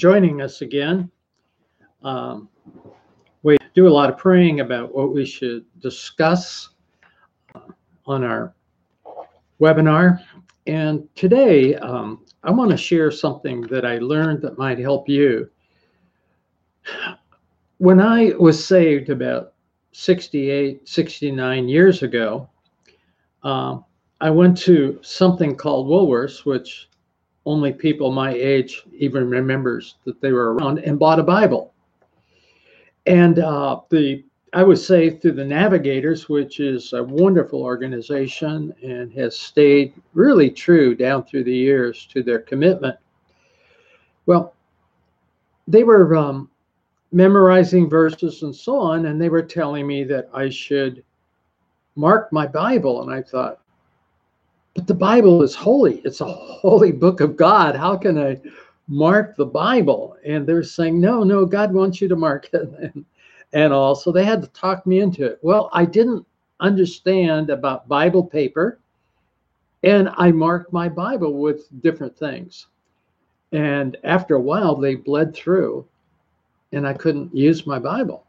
joining us again. Um, we do a lot of praying about what we should discuss uh, on our webinar. And today, um, I want to share something that I learned that might help you. When I was saved about 68, 69 years ago, um, I went to something called Woolworths, which only people my age even remembers that they were around, and bought a Bible. And uh, the I was saved through the Navigators, which is a wonderful organization and has stayed really true down through the years to their commitment. Well, they were um, memorizing verses and so on, and they were telling me that I should mark my Bible. And I thought, but the Bible is holy. It's a holy book of God. How can I mark the Bible? And they're saying, no, no, God wants you to mark it. And, and all. So they had to talk me into it. Well, I didn't understand about Bible paper. And I marked my Bible with different things. And after a while, they bled through and I couldn't use my Bible.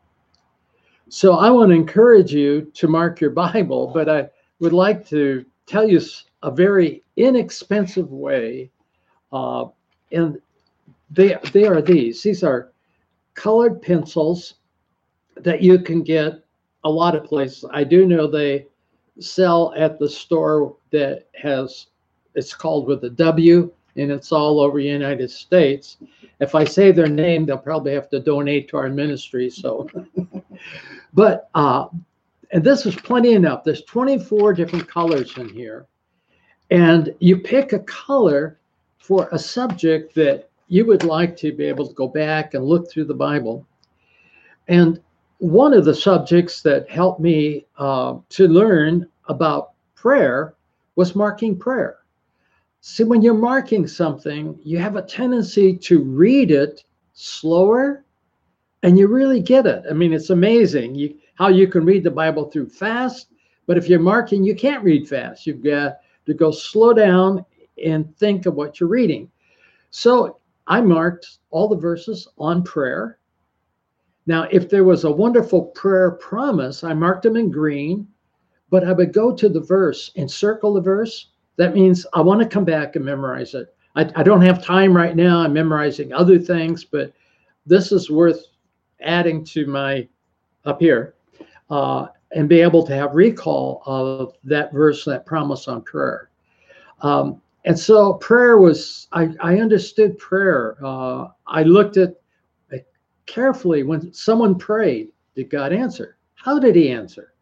So I want to encourage you to mark your Bible, but I would like to tell you a very inexpensive way. Uh, and they, they are these. These are colored pencils that you can get a lot of places. I do know they sell at the store that has, it's called with a W and it's all over the United States. If I say their name, they'll probably have to donate to our ministry. So, but, uh, and this is plenty enough. There's 24 different colors in here. And you pick a color for a subject that you would like to be able to go back and look through the Bible. And one of the subjects that helped me uh, to learn about prayer was marking prayer. See, when you're marking something, you have a tendency to read it slower and you really get it. I mean, it's amazing you, how you can read the Bible through fast, but if you're marking, you can't read fast. You've got to go slow down and think of what you're reading. So I marked all the verses on prayer. Now, if there was a wonderful prayer promise, I marked them in green, but I would go to the verse and circle the verse. That means I want to come back and memorize it. I, I don't have time right now. I'm memorizing other things, but this is worth adding to my up here uh, and be able to have recall of that verse, that promise on prayer. Um, and so prayer was, I, I understood prayer. Uh, I looked at carefully when someone prayed, did God answer? How did he answer?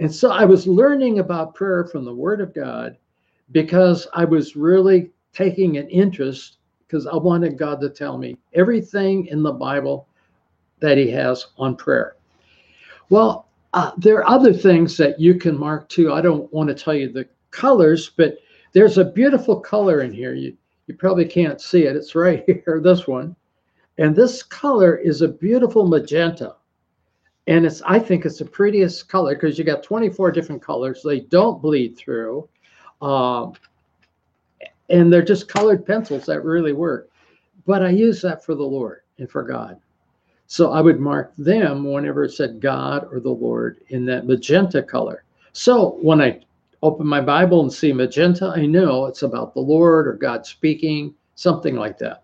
And so I was learning about prayer from the Word of God because I was really taking an interest because I wanted God to tell me everything in the Bible that He has on prayer. Well, uh, there are other things that you can mark too. I don't want to tell you the colors, but there's a beautiful color in here. You, you probably can't see it. It's right here, this one. And this color is a beautiful magenta. And it's I think it's the prettiest color because you got 24 different colors. They don't bleed through. Um, and they're just colored pencils that really work. But I use that for the Lord and for God. So I would mark them whenever it said God or the Lord in that magenta color. So when I open my Bible and see magenta, I know it's about the Lord or God speaking, something like that.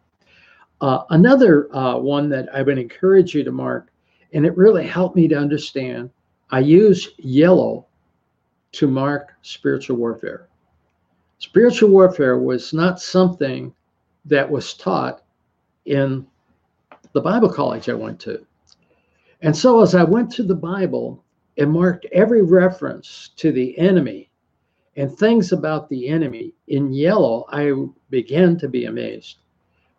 Uh, another uh, one that I would encourage you to mark, and it really helped me to understand, I use yellow to mark spiritual warfare. Spiritual warfare was not something that was taught in the Bible college I went to. And so as I went through the Bible and marked every reference to the enemy and things about the enemy in yellow, I began to be amazed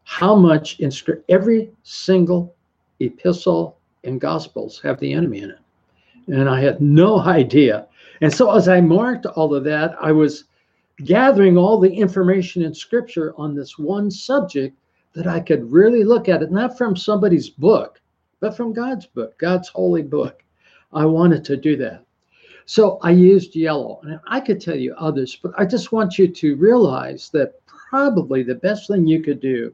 how much in every single epistle and gospels have the enemy in it. And I had no idea. And so as I marked all of that, I was gathering all the information in scripture on this one subject that I could really look at it, not from somebody's book, but from God's book, God's holy book. I wanted to do that. So I used yellow. And I could tell you others, but I just want you to realize that probably the best thing you could do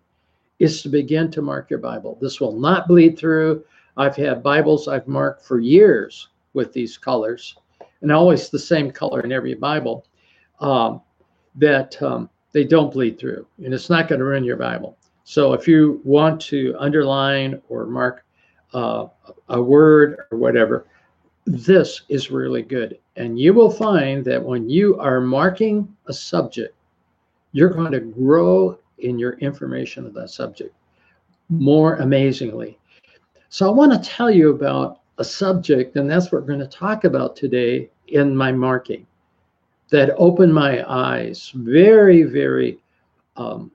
is to begin to mark your Bible. This will not bleed through. I've had Bibles I've marked for years with these colors, and always the same color in every Bible, um, that um, they don't bleed through, and it's not going to ruin your Bible. So if you want to underline or mark uh, a word or whatever, this is really good. And you will find that when you are marking a subject, you're going to grow in your information of that subject more amazingly. So I want to tell you about a subject, and that's what we're going to talk about today in my marking that opened my eyes very, very, um,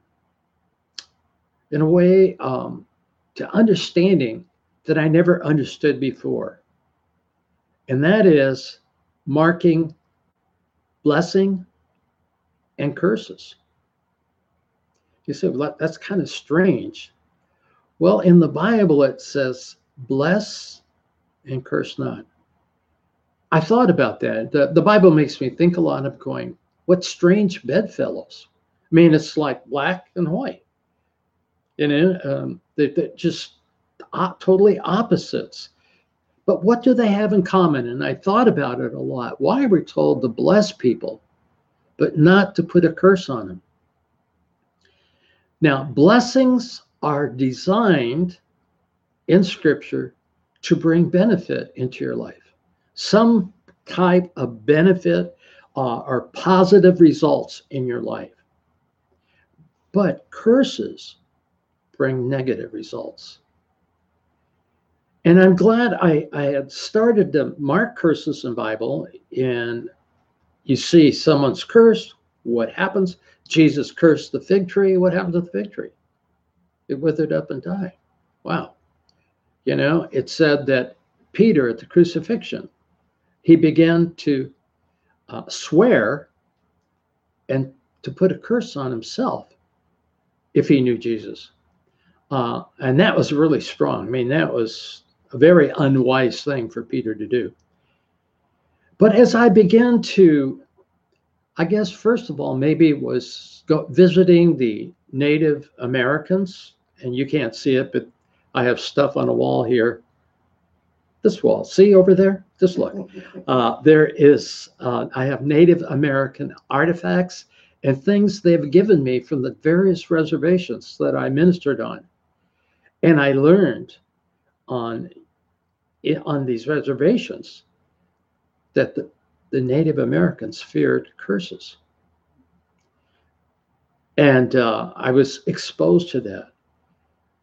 in a way, um, to understanding that I never understood before. And that is marking blessing and curses. You say, well, that's kind of strange. Well, in the Bible, it says, bless and curse not. I thought about that. The, the Bible makes me think a lot of going, what strange bedfellows. I mean, it's like black and white. You know, um, they, are just totally opposites. But what do they have in common? And I thought about it a lot. Why we told to bless people, but not to put a curse on them? Now, blessings are designed in Scripture to bring benefit into your life, some type of benefit uh, or positive results in your life. But curses bring negative results. And I'm glad I, I had started to mark curses in Bible. And you see someone's cursed, what happens? Jesus cursed the fig tree. What happened to the fig tree? It withered up and died. Wow. You know, it said that Peter at the crucifixion, he began to uh, swear and to put a curse on himself if he knew Jesus. Uh, and that was really strong. I mean, that was a very unwise thing for Peter to do. But as I began to, I guess, first of all, maybe it was go, visiting the Native Americans, and you can't see it, but I have stuff on a wall here. This wall, see over there? Just look. Uh, there is, uh, I have Native American artifacts and things they've given me from the various reservations that I ministered on. And I learned on on these reservations that the, the Native Americans feared curses. And uh, I was exposed to that.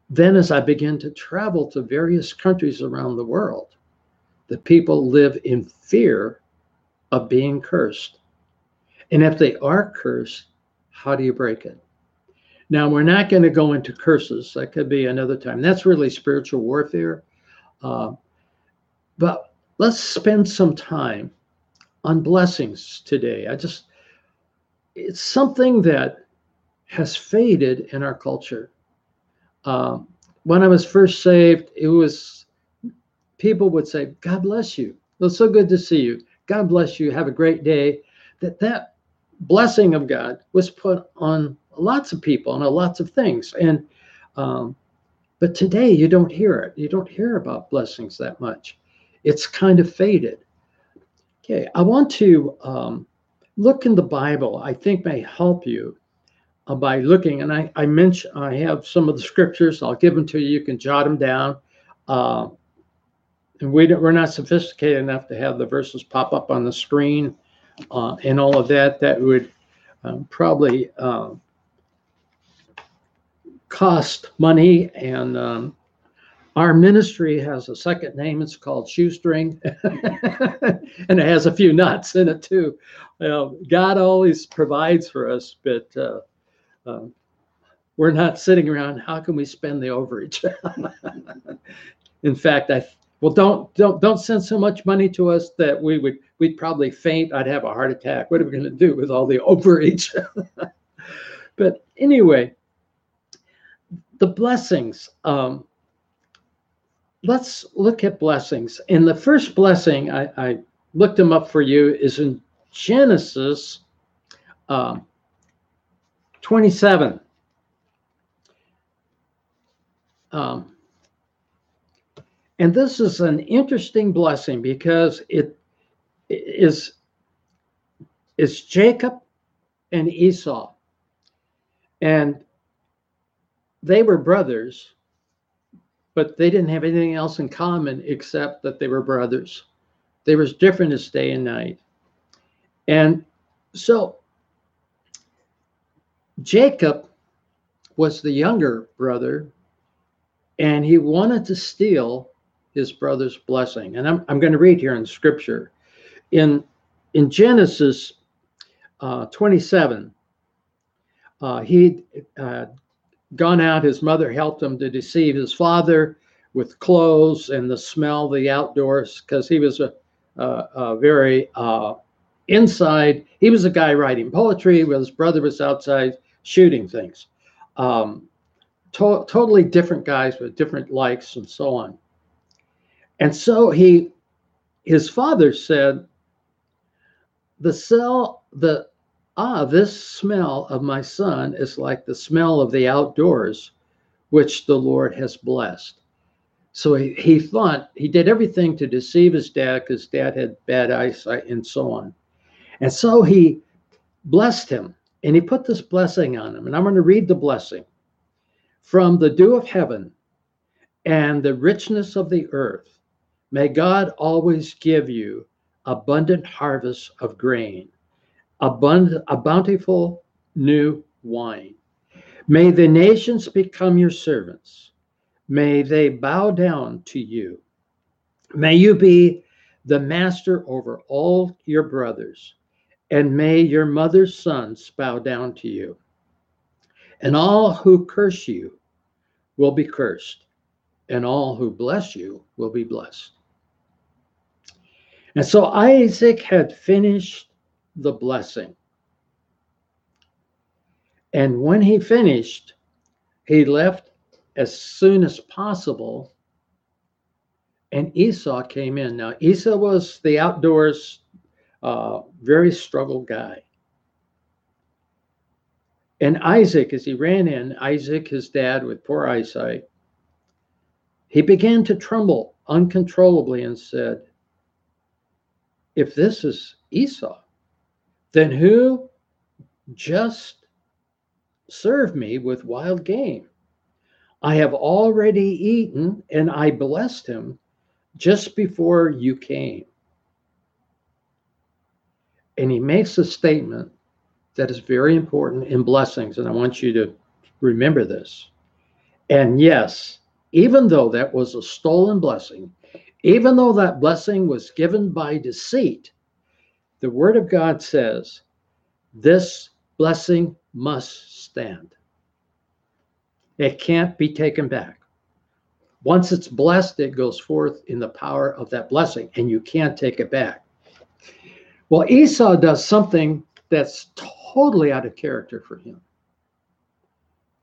Then, as I began to travel to various countries around the world, the people live in fear of being cursed. And if they are cursed, how do you break it? Now, we're not going to go into curses. That could be another time. That's really spiritual warfare. Uh, but let's spend some time on blessings today. I just, it's something that has faded in our culture. Um, when I was first saved, it was people would say, God bless you. It's so good to see you. God bless you. Have a great day. That that blessing of God was put on lots of people and lots of things. And um, but today you don't hear it. You don't hear about blessings that much it's kind of faded. Okay, I want to um, look in the Bible. I think may help you uh, by looking. And I, I mentioned I have some of the scriptures. I'll give them to you. You can jot them down. Uh, and we we're not sophisticated enough to have the verses pop up on the screen uh, and all of that. That would um, probably um, cost money and um, our ministry has a second name. It's called Shoestring, and it has a few nuts in it too. God always provides for us, but uh, uh, we're not sitting around. How can we spend the overage? in fact, I well don't don't don't send so much money to us that we would we'd probably faint. I'd have a heart attack. What are we going to do with all the overage? but anyway, the blessings. Um, let's look at blessings. And the first blessing, I, I looked them up for you, is in Genesis um, 27. um, and this is an interesting blessing because it is is Jacob and Esau. And they were brothers, but they didn't have anything else in common except that they were brothers. They were different as day and night. And so Jacob was the younger brother, and he wanted to steal his brother's blessing. And I'm, I'm going to read here in scripture. In, in Genesis uh, 27, uh, he'd uh, gone out, his mother helped him to deceive his father with clothes and the smell the outdoors because he was a, a, a very uh, inside, he was a guy writing poetry, his brother was outside shooting things. Um, to- totally different guys with different likes and so on. And so he, his father said, the cell, the ah, this smell of my son is like the smell of the outdoors, which the Lord has blessed. So he, he thought he did everything to deceive his dad because dad had bad eyesight and so on. And so he blessed him and he put this blessing on him. And I'm going to read the blessing from the dew of heaven and the richness of the earth. May God always give you abundant harvests of grain, a bountiful new wine. May the nations become your servants. May they bow down to you. May you be the master over all your brothers and may your mother's sons bow down to you. And all who curse you will be cursed, and all who bless you will be blessed. And so Isaac had finished the blessing. And when he finished, he left as soon as possible. And Esau came in. Now, Esau was the outdoors uh, very struggled guy. And Isaac, as he ran in, Isaac, his dad with poor eyesight, he began to tremble uncontrollably and said, If this is Esau, then who just served me with wild game? I have already eaten and I blessed him just before you came. And he makes a statement that is very important in blessings. And I want you to remember this. And yes, even though that was a stolen blessing, even though that blessing was given by deceit, the Word of God says this blessing must stand. It can't be taken back. Once it's blessed, it goes forth in the power of that blessing, and you can't take it back. Well, Esau does something that's totally out of character for him.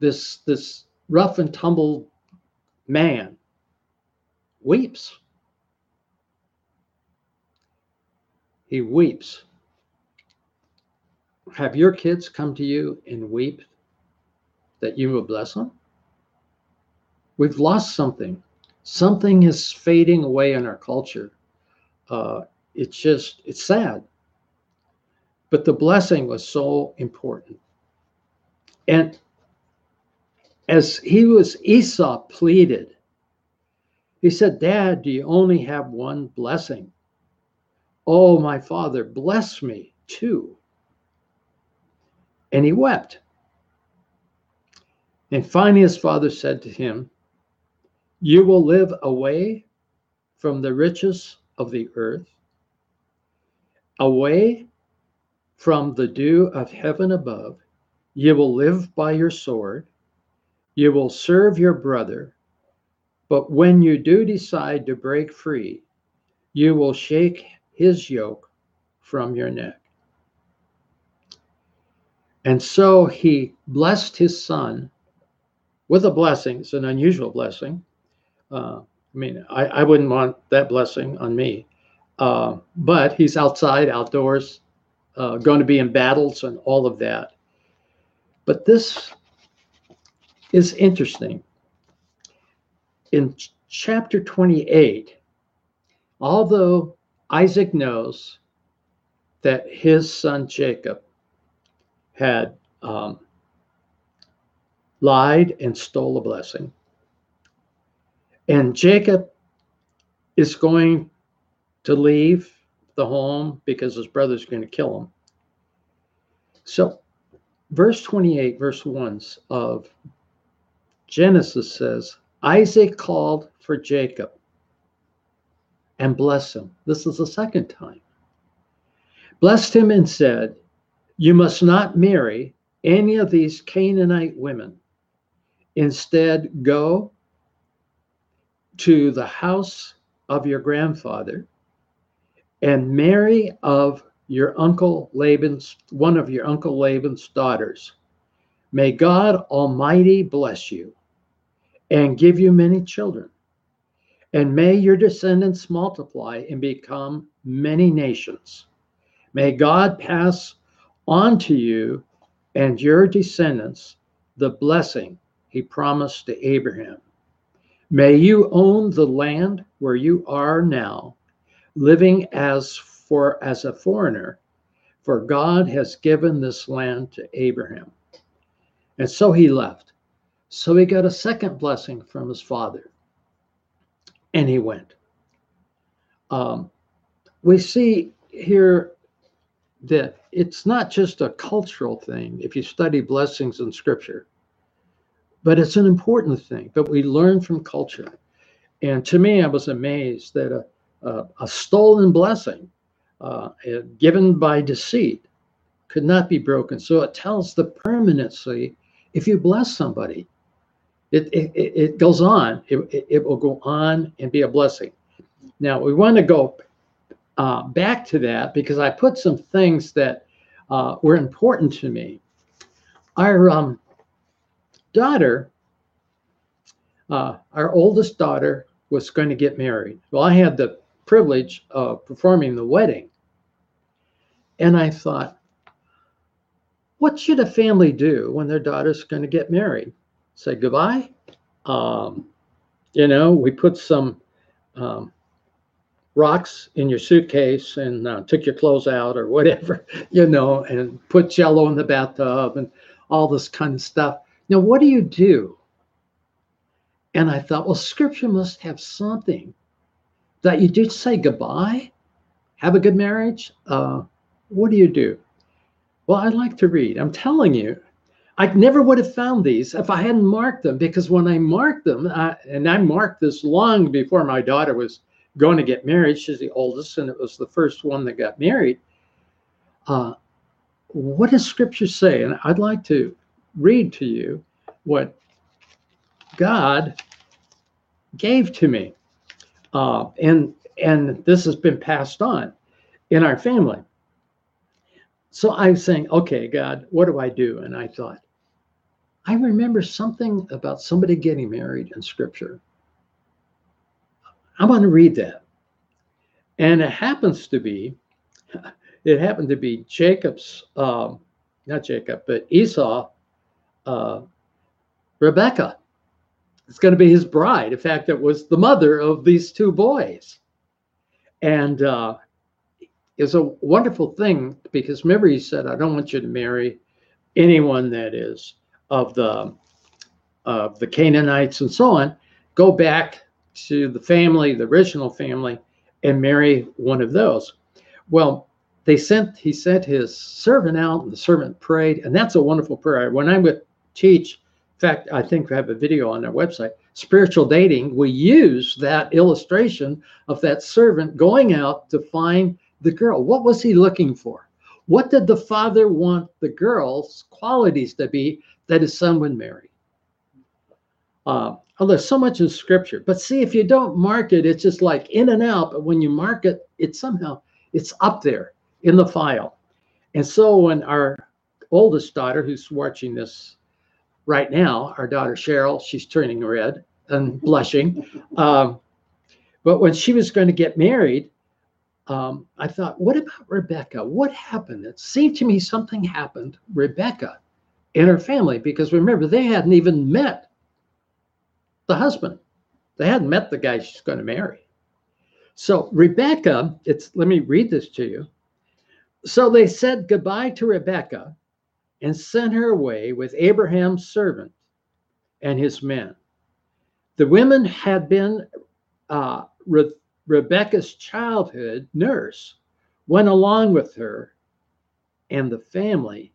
This, this rough and tumble man weeps. He weeps. Have your kids come to you and weep that you will bless them? We've lost something. Something is fading away in our culture. Uh, it's just, it's sad. But the blessing was so important. And as he was, Esau pleaded, he said, Dad, do you only have one blessing? Oh, my father, bless me too. And he wept. And finally, his father said to him, You will live away from the riches of the earth, away from the dew of heaven above. You will live by your sword. You will serve your brother. But when you do decide to break free, you will shake his yoke from your neck. And so he blessed his son with a blessing. It's an unusual blessing. Uh, I mean, I, I, wouldn't want that blessing on me. Uh, but he's outside, outdoors, uh, going to be in battles and all of that. But this is interesting. in ch- chapter 28, although Isaac knows that his son Jacob had um, lied and stole a blessing, and Jacob is going to leave the home because his brother's going to kill him. So, verse 28, verse 1 of Genesis says, Isaac called for Jacob and bless him. This is the second time. Blessed him and said, You must not marry any of these Canaanite women. Instead, go to the house of your grandfather and marry of your uncle Laban's one of your uncle Laban's daughters. May God Almighty bless you and give you many children. And may your descendants multiply and become many nations. May God pass on to you and your descendants the blessing he promised to Abraham. May you own the land where you are now, living as for as a foreigner, for God has given this land to Abraham. And so he left. So he got a second blessing from his father, and he went. Um, we see here that it's not just a cultural thing if you study blessings in scripture but it's an important thing that we learn from culture. And to me, I was amazed that a, a, a stolen blessing uh, given by deceit could not be broken. So it tells the permanency. If you bless somebody, it, it, it goes on. It, it will go on and be a blessing. Now, we want to go uh, back to that because I put some things that uh, were important to me. Our um, daughter, uh, our oldest daughter, was going to get married. Well, I had the privilege of performing the wedding. And I thought, what should a family do when their daughter's going to get married? Say goodbye? Um, you know, we put some um, rocks in your suitcase and uh, took your clothes out or whatever, you know, and put jello in the bathtub and all this kind of stuff. Now, what do you do? And I thought, well, scripture must have something that you just say goodbye, have a good marriage. Uh, what do you do? Well, I like to read. I'm telling you, I never would have found these if I hadn't marked them because when I marked them, I, and I marked this long before my daughter was going to get married. She's the oldest, and it was the first one that got married. Uh, what does Scripture say? And I'd like to read to you what God gave to me. Uh, and and this has been passed on in our family. So I was saying, okay, God, what do I do? And I thought, I remember something about somebody getting married in scripture. I'm going to read that. And it happens to be, it happened to be Jacob's, um, not Jacob, but Esau uh, Rebecca. It's going to be his bride. In fact, it was the mother of these two boys. And uh, it's a wonderful thing because remember, he said, I don't want you to marry anyone that is of the of the Canaanites and so on. Go back to the family, the original family, and marry one of those. Well, they sent he sent his servant out, and the servant prayed, and that's a wonderful prayer. When I would teach. In fact, I think we have a video on our website. Spiritual dating, we use that illustration of that servant going out to find the girl. What was he looking for? What did the father want the girl's qualities to be that his son would marry? Uh, oh, there's so much in scripture, but see, if you don't mark it, it's just like in and out. But when you mark it, it's somehow it's up there in the file. And so when our oldest daughter, who's watching this right now, our daughter Cheryl, she's turning red and blushing. Um, but when she was going to get married, um, I thought, what about Rebecca? What happened? It seemed to me something happened, Rebecca, in her family, because remember, they hadn't even met the husband. They hadn't met the guy she's going to marry. So Rebecca, it's let me read this to you. So they said goodbye to Rebecca and sent her away with Abraham's servant and his men. The women had been uh, Re- Rebecca's childhood nurse, went along with her, and the family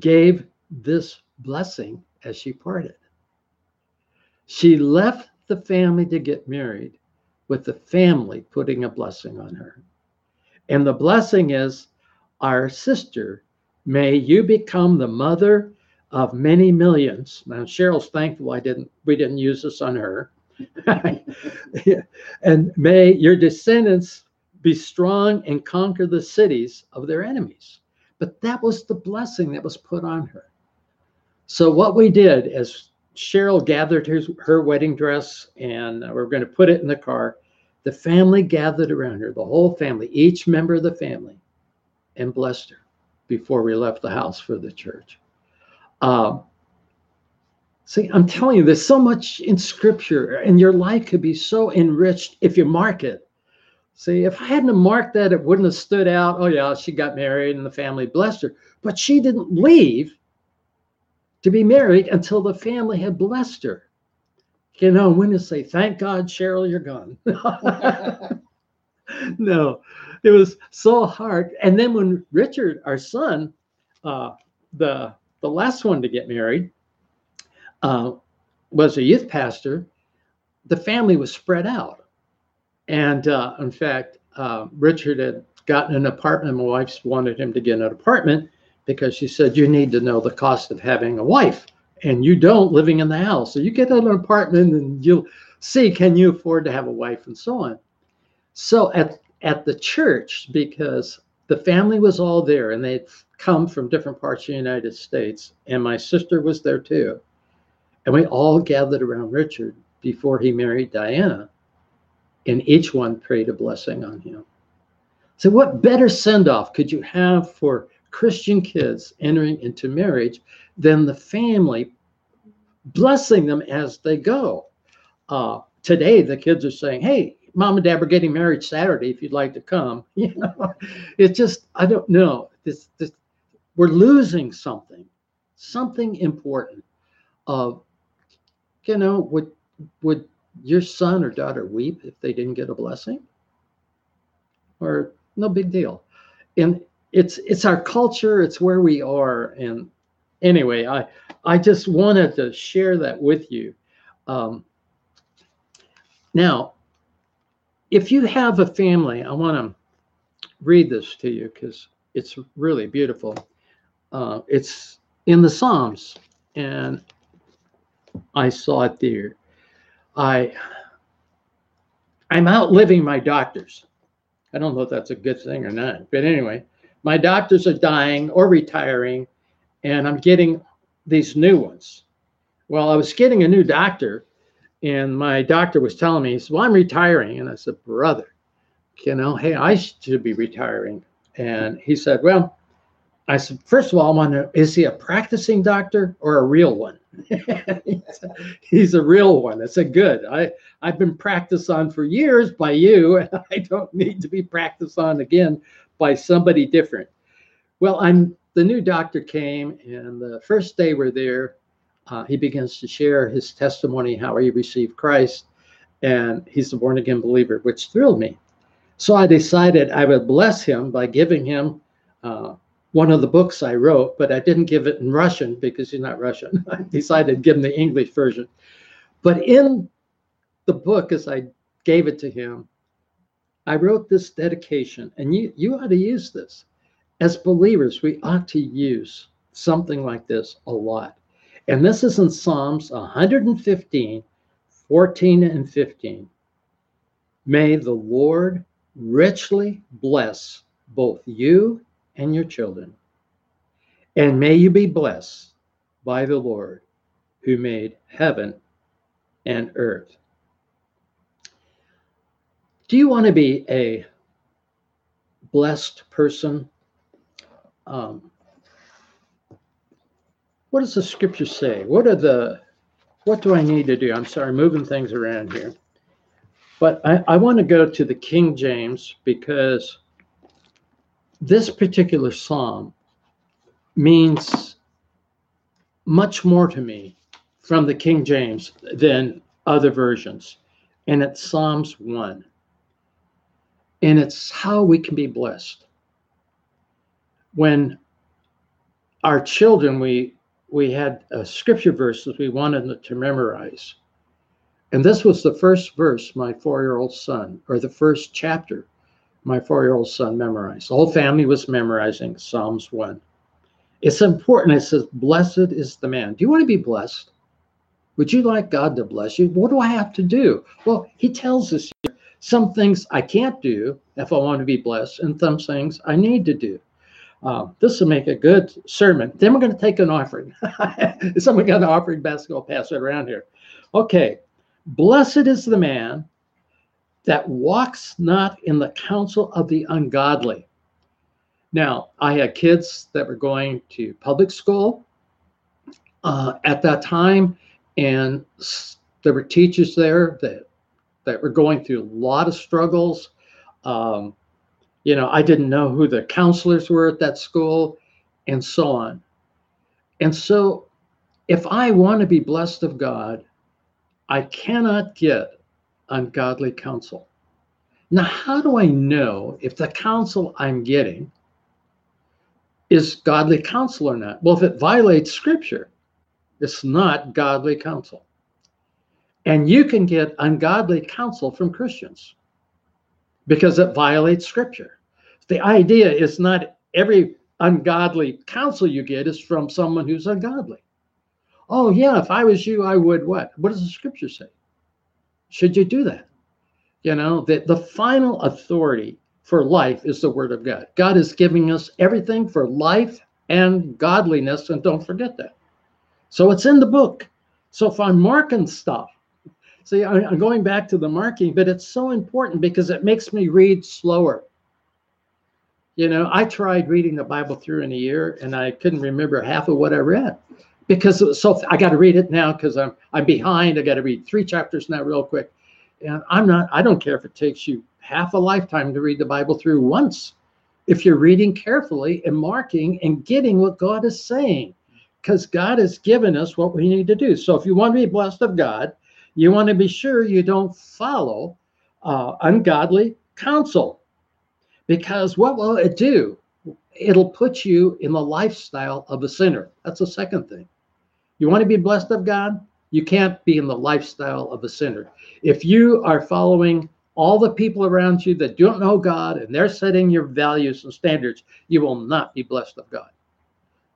gave this blessing as she parted. She left the family to get married with the family putting a blessing on her. And the blessing is our sister, may you become the mother of many millions. Now Cheryl's thankful I didn't we didn't use this on her. and may your descendants be strong and conquer the cities of their enemies. But that was the blessing that was put on her. So what we did as Cheryl gathered her, her wedding dress and we we're going to put it in the car. The family gathered around her, the whole family, each member of the family, and blessed her before we left the house for the church. Um, see, I'm telling you, there's so much in scripture, and your life could be so enriched if you mark it. See, if I hadn't marked that, it wouldn't have stood out. Oh, yeah, she got married and the family blessed her. But she didn't leave to be married until the family had blessed her. You know, when to say, thank God, Cheryl, you're gone. no, it was so hard. And then when Richard, our son, uh, the the last one to get married, uh, was a youth pastor, the family was spread out. And uh, in fact, uh, Richard had gotten an apartment. My wife wanted him to get an apartment because she said, You need to know the cost of having a wife. And you don't living in the house. So you get an apartment and you'll see can you afford to have a wife and so on. So at, at the church, because the family was all there and they'd come from different parts of the United States, and my sister was there too. And we all gathered around Richard before he married Diana, and each one prayed a blessing on him. So, what better send off could you have for Christian kids entering into marriage than the family blessing them as they go? Uh, today, the kids are saying, Hey, mom and dad are getting married Saturday if you'd like to come. You know, it's just, I don't know. This, this, we're losing something, something important. Of, you know, would would your son or daughter weep if they didn't get a blessing? Or no big deal. And it's it's our culture, it's where we are. And anyway, I I just wanted to share that with you. Um, now, if you have a family, I want to read this to you because it's really beautiful. Uh, it's in the Psalms, and I saw it there. I I'm outliving my doctors. I don't know if that's a good thing or not, but anyway, my doctors are dying or retiring, and I'm getting these new ones. Well, I was getting a new doctor, and my doctor was telling me, he said, Well, I'm retiring. And I said, Brother, you know, hey, I should be retiring. And he said, Well, I said, first of all, I want to know, is he a practicing doctor or a real one? he's, a, real one. I said, good. I, I've been practiced on for years by you, and I don't need to be practiced on again by somebody different. Well, I'm the new doctor came, and the first day we're there, uh, he begins to share his testimony, how he received Christ, and he's a born again believer, which thrilled me. So I decided I would bless him by giving him uh, one of the books I wrote, but I didn't give it in Russian because he's not Russian. I decided to give him the English version. But in the book, as I gave it to him, I wrote this dedication, and you, you ought to use this. As believers, we ought to use something like this a lot. And this is in Psalms 115, 14 and 15. May the Lord richly bless both you and your children. And may you be blessed by the Lord who made heaven and earth. Do you want to be a blessed person? Um, what does the scripture say? What are the what do I need to do? I'm sorry, moving things around here. But I, I want to go to the King James because this particular psalm means much more to me from the King James than other versions. And it's Psalms 1. And it's how we can be blessed. When our children, we we had uh, scripture verses we wanted to memorize. And this was the first verse my four year old son, or the first chapter my four year old son memorized. The whole family was memorizing Psalms 1. It's important. It says, Blessed is the man. Do you want to be blessed? Would you like God to bless you? What do I have to do? Well, he tells us here, some things I can't do if I want to be blessed, and some things I need to do. Uh, this will make a good sermon. Then we're going to take an offering. Someone got an offering basket. I'll pass it around here. Okay. Blessed is the man that walks not in the counsel of the ungodly. Now, I had kids that were going to public school uh, at that time, and there were teachers there that that were going through a lot of struggles. Um, you know, I didn't know who the counselors were at that school, and so on. And so, if I want to be blessed of God, I cannot get ungodly counsel. Now, how do I know if the counsel I'm getting is godly counsel or not? Well, if it violates scripture, it's not godly counsel. And you can get ungodly counsel from Christians because it violates scripture. The idea is not every ungodly counsel you get is from someone who's ungodly. Oh, yeah, if I was you, I would what? What does the scripture say? Should you do that? You know, that the final authority for life is the word of God. God is giving us everything for life and godliness, and don't forget that. So it's in the book. So if I'm marking stuff, see, I'm going back to the marking, but it's so important because it makes me read slower. You know, I tried reading the Bible through in a year and I couldn't remember half of what I read because it was so I got to read it now because I'm I'm behind. I got to read three chapters now real quick. And I'm not, I don't care if it takes you half a lifetime to read the Bible through once. If you're reading carefully and marking and getting what God is saying, because God has given us what we need to do. So if you want to be blessed of God, you want to be sure you don't follow uh, ungodly counsel. Because what will it do? It'll put you in the lifestyle of a sinner. That's the second thing. You want to be blessed of God? You can't be in the lifestyle of a sinner. If you are following all the people around you that don't know God and they're setting your values and standards, you will not be blessed of God.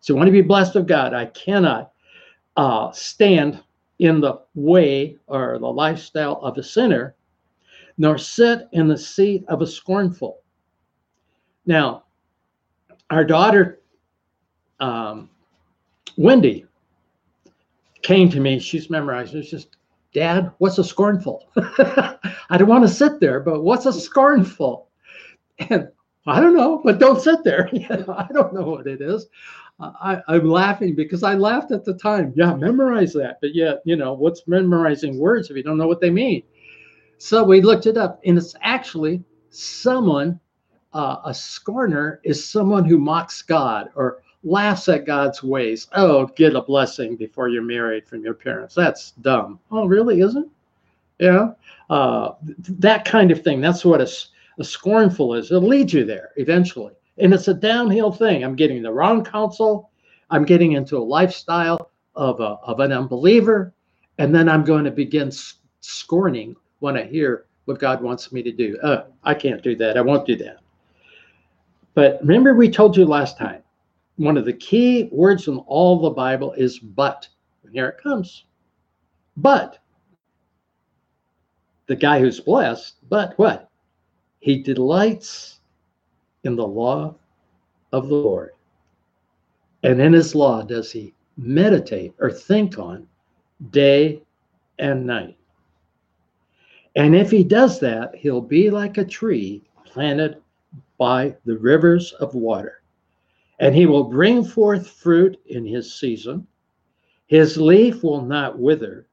So, want to be blessed of God, I cannot uh, stand in the way or the lifestyle of a sinner, nor sit in the seat of a scornful. Now, our daughter, um, Wendy, came to me. She's memorized. It's just, Dad, what's a scornful? I don't want to sit there, but what's a scornful? And I don't know, but don't sit there. I don't know what it is. I, I'm laughing because I laughed at the time. Yeah, memorize that. But yet, you know, what's memorizing words if you don't know what they mean? So we looked it up, and it's actually someone, uh, a scorner is someone who mocks God or laughs at God's ways. Oh, get a blessing before you're married from your parents. That's dumb. Oh, really? Isn't? Yeah. Uh, that kind of thing. That's what a, a scornful is. It'll lead you there eventually. And it's a downhill thing. I'm getting the wrong counsel. I'm getting into a lifestyle of, a, of an unbeliever. And then I'm going to begin scorning when I hear what God wants me to do. Uh, I can't do that. I won't do that. But remember, we told you last time one of the key words in all the Bible is but. And here it comes. But the guy who's blessed, but what? He delights in the law of the Lord. And in his law does he meditate or think on day and night. And if he does that, he'll be like a tree planted by the rivers of water and he will bring forth fruit in his season. His leaf will not wither,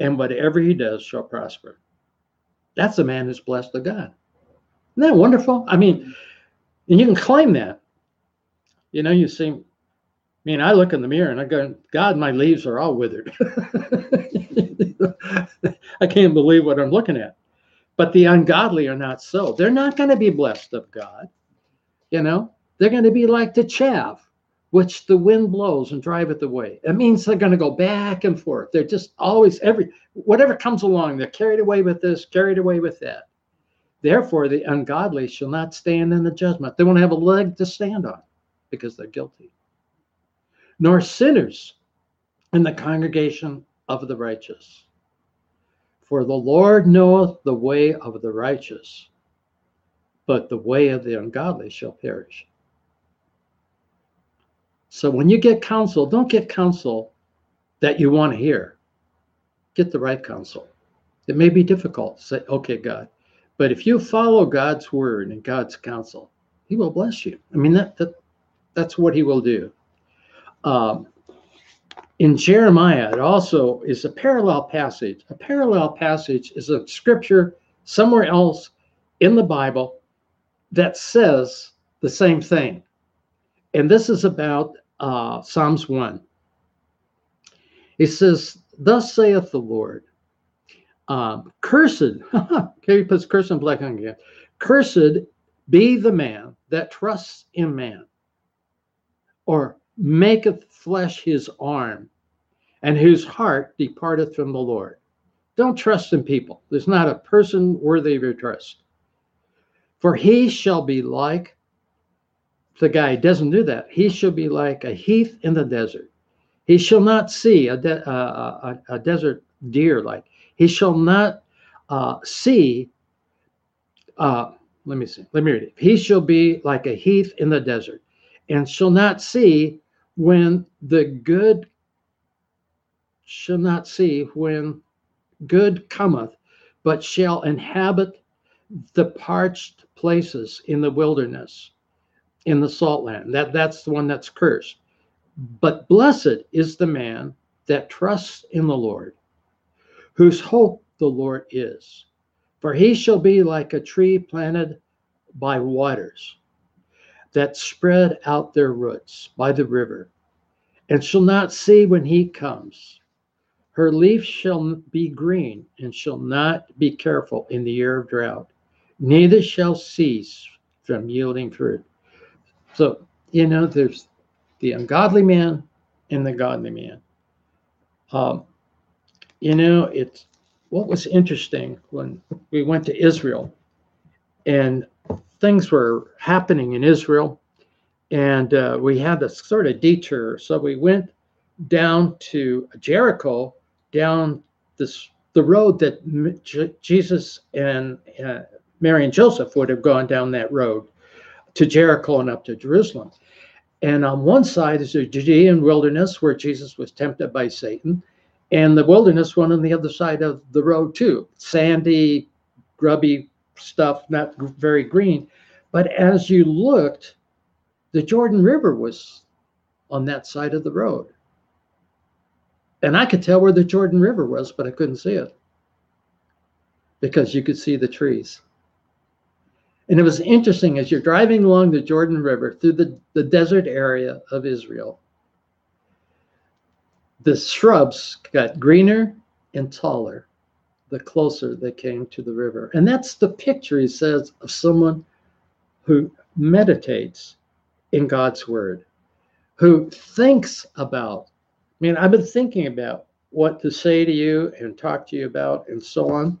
and whatever he does shall prosper. That's a man who's blessed of God. Isn't that wonderful? I mean, and you can claim that. You know, you see, I mean, I look in the mirror and I go, God, my leaves are all withered. I can't believe what I'm looking at. But the ungodly are not so. They're not going to be blessed of God. You know, they're going to be like the chaff which the wind blows and driveth away. It means they're going to go back and forth. They're just always every whatever comes along, they're carried away with this, carried away with that. Therefore, the ungodly shall not stand in the judgment. They won't have a leg to stand on because they're guilty. Nor sinners in the congregation of the righteous. For the Lord knoweth the way of the righteous, but the way of the ungodly shall perish. So when you get counsel, don't get counsel that you want to hear. Get the right counsel. It may be difficult to say, okay, God. But if you follow God's word and God's counsel, he will bless you. I mean, that, that that's what he will do. Um, in Jeremiah, it also is a parallel passage. A parallel passage is a scripture somewhere else in the Bible that says the same thing. And this is about uh, Psalms 1. It says, Thus saith the Lord, um, cursed, he puts curse in black again. Cursed be the man that trusts in man, or maketh flesh his arm, and whose heart departeth from the Lord. Don't trust in people. There's not a person worthy of your trust. For he shall be like the guy doesn't do that. He shall be like a heath in the desert. He shall not see a, de- uh, a, a desert deer like. He shall not uh, see. Uh, let me see. Let me read it. He shall be like a heath in the desert, and shall not see when the good shall not see when good cometh, but shall inhabit the parched places in the wilderness in the salt land. That that's the one that's cursed. But blessed is the man that trusts in the Lord, whose hope the Lord is. For he shall be like a tree planted by waters that spread out their roots by the river, and shall not see when he comes. Her leaf shall be green, and shall not be careful in the year of drought, neither shall cease from yielding fruit. So, you know, there's the ungodly man and the godly man. Um, you know, it's what was interesting when we went to Israel and things were happening in Israel, and uh, we had this sort of detour. So we went down to Jericho, down this the road that Jesus and uh, Mary and Joseph would have gone down that road to Jericho and up to Jerusalem. And on one side is the Judean wilderness where Jesus was tempted by Satan, and the wilderness one on the other side of the road, too. Sandy, grubby stuff, not very green. But as you looked, the Jordan River was on that side of the road. And I could tell where the Jordan River was, but I couldn't see it because you could see the trees. And it was interesting as you're driving along the Jordan River through the, the desert area of Israel, the shrubs got greener and taller the closer they came to the river. And that's the picture, he says, of someone who meditates in God's word, who thinks about. I mean, I've been thinking about what to say to you and talk to you about and so on.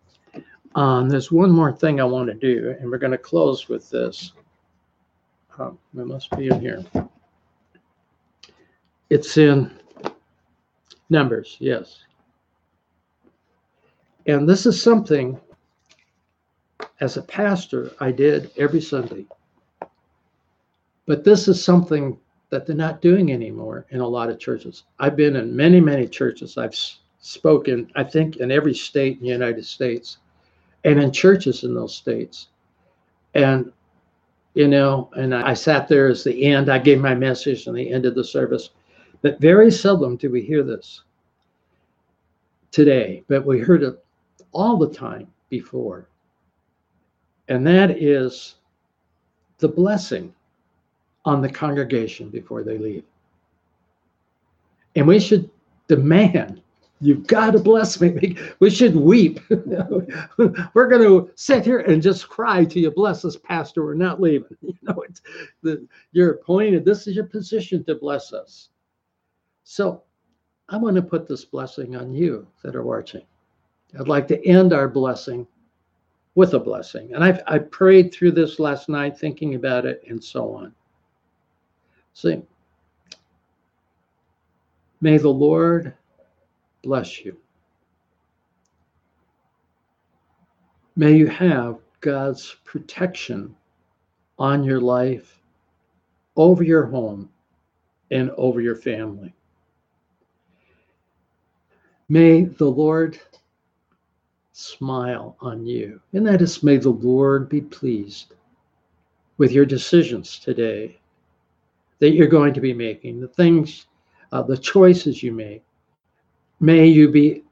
Um, there's one more thing I want to do, and we're going to close with this. Um, it must be in here. It's in Numbers, yes. And this is something, as a pastor, I did every Sunday. But this is something that they're not doing anymore in a lot of churches. I've been in many, many churches. I've spoken, I think, in every state in the United States and in churches in those states. And, you know, and I sat there as the end, I gave my message and the end of the service. But very seldom do we hear this. today, but we heard it all the time before. And that is the blessing on the congregation before they leave. And we should demand, you've got to bless me. We should weep. We're going to sit here and just cry till you bless us, Pastor. We're not leaving. You know, it's the, you're appointed. This is your position to bless us. So I want to put this blessing on you that are watching. I'd like to end our blessing with a blessing. And I've, I prayed through this last night, thinking about it, and so on. See, may the Lord bless you. May you have God's protection on your life, over your home, and over your family. May the Lord smile on you. And that is, may the Lord be pleased with your decisions today that you're going to be making, the things, uh, the choices you make. May you be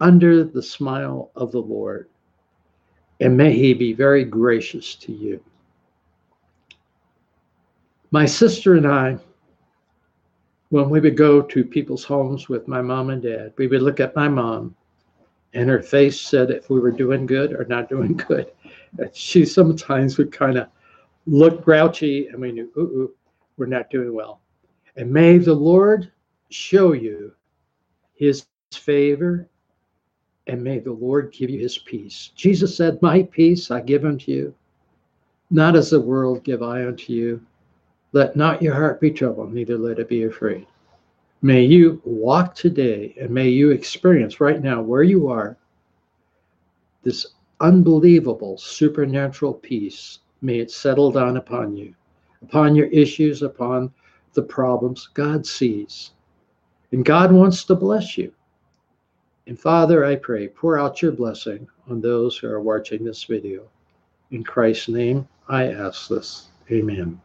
under the smile of the Lord, and may He be very gracious to you. My sister and I when we would go to people's homes with my mom and dad, we would look at my mom and her face said if we were doing good or not doing good. She sometimes would kind of look grouchy and we knew, ooh, ooh, we're not doing well. And may the Lord show you his favor and may the Lord give you his peace. Jesus said, My peace I give unto you, not as the world give I unto you. Let not your heart be troubled, neither let it be afraid. May you walk today and may you experience right now where you are this unbelievable supernatural peace. May it settle down upon you, upon your issues, upon the problems God sees. And God wants to bless you. And Father, I pray, pour out your blessing on those who are watching this video. In Christ's name, I ask this. Amen.